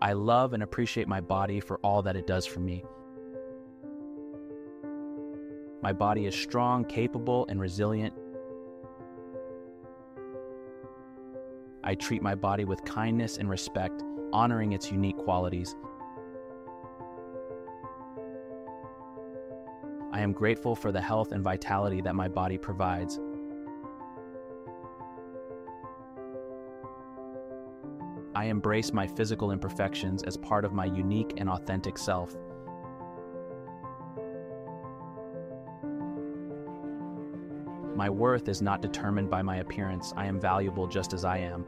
I love and appreciate my body for all that it does for me. My body is strong, capable, and resilient. I treat my body with kindness and respect, honoring its unique qualities. I am grateful for the health and vitality that my body provides. I embrace my physical imperfections as part of my unique and authentic self. My worth is not determined by my appearance. I am valuable just as I am.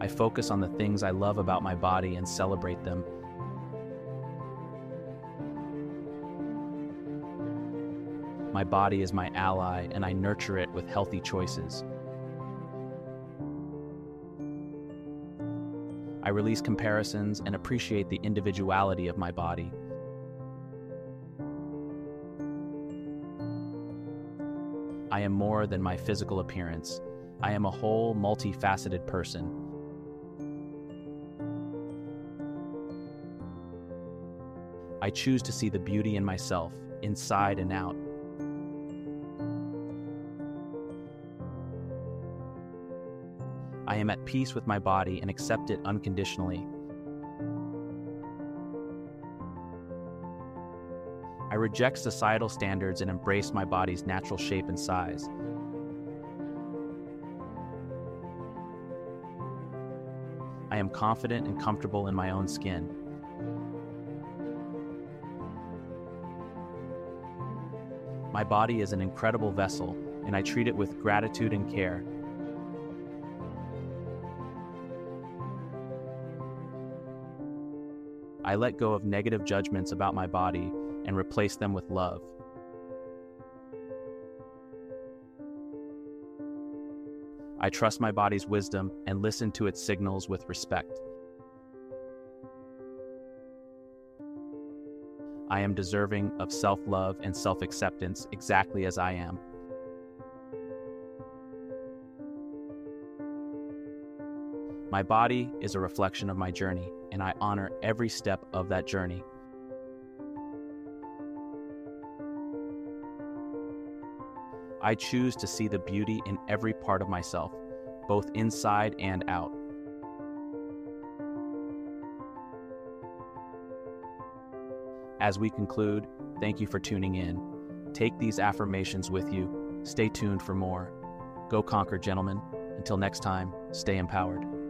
I focus on the things I love about my body and celebrate them. My body is my ally, and I nurture it with healthy choices. I release comparisons and appreciate the individuality of my body. I am more than my physical appearance. I am a whole, multifaceted person. I choose to see the beauty in myself, inside and out. I am at peace with my body and accept it unconditionally. I reject societal standards and embrace my body's natural shape and size. I am confident and comfortable in my own skin. My body is an incredible vessel, and I treat it with gratitude and care. I let go of negative judgments about my body and replace them with love. I trust my body's wisdom and listen to its signals with respect. I am deserving of self love and self acceptance exactly as I am. My body is a reflection of my journey, and I honor every step of that journey. I choose to see the beauty in every part of myself, both inside and out. As we conclude, thank you for tuning in. Take these affirmations with you. Stay tuned for more. Go conquer, gentlemen. Until next time, stay empowered.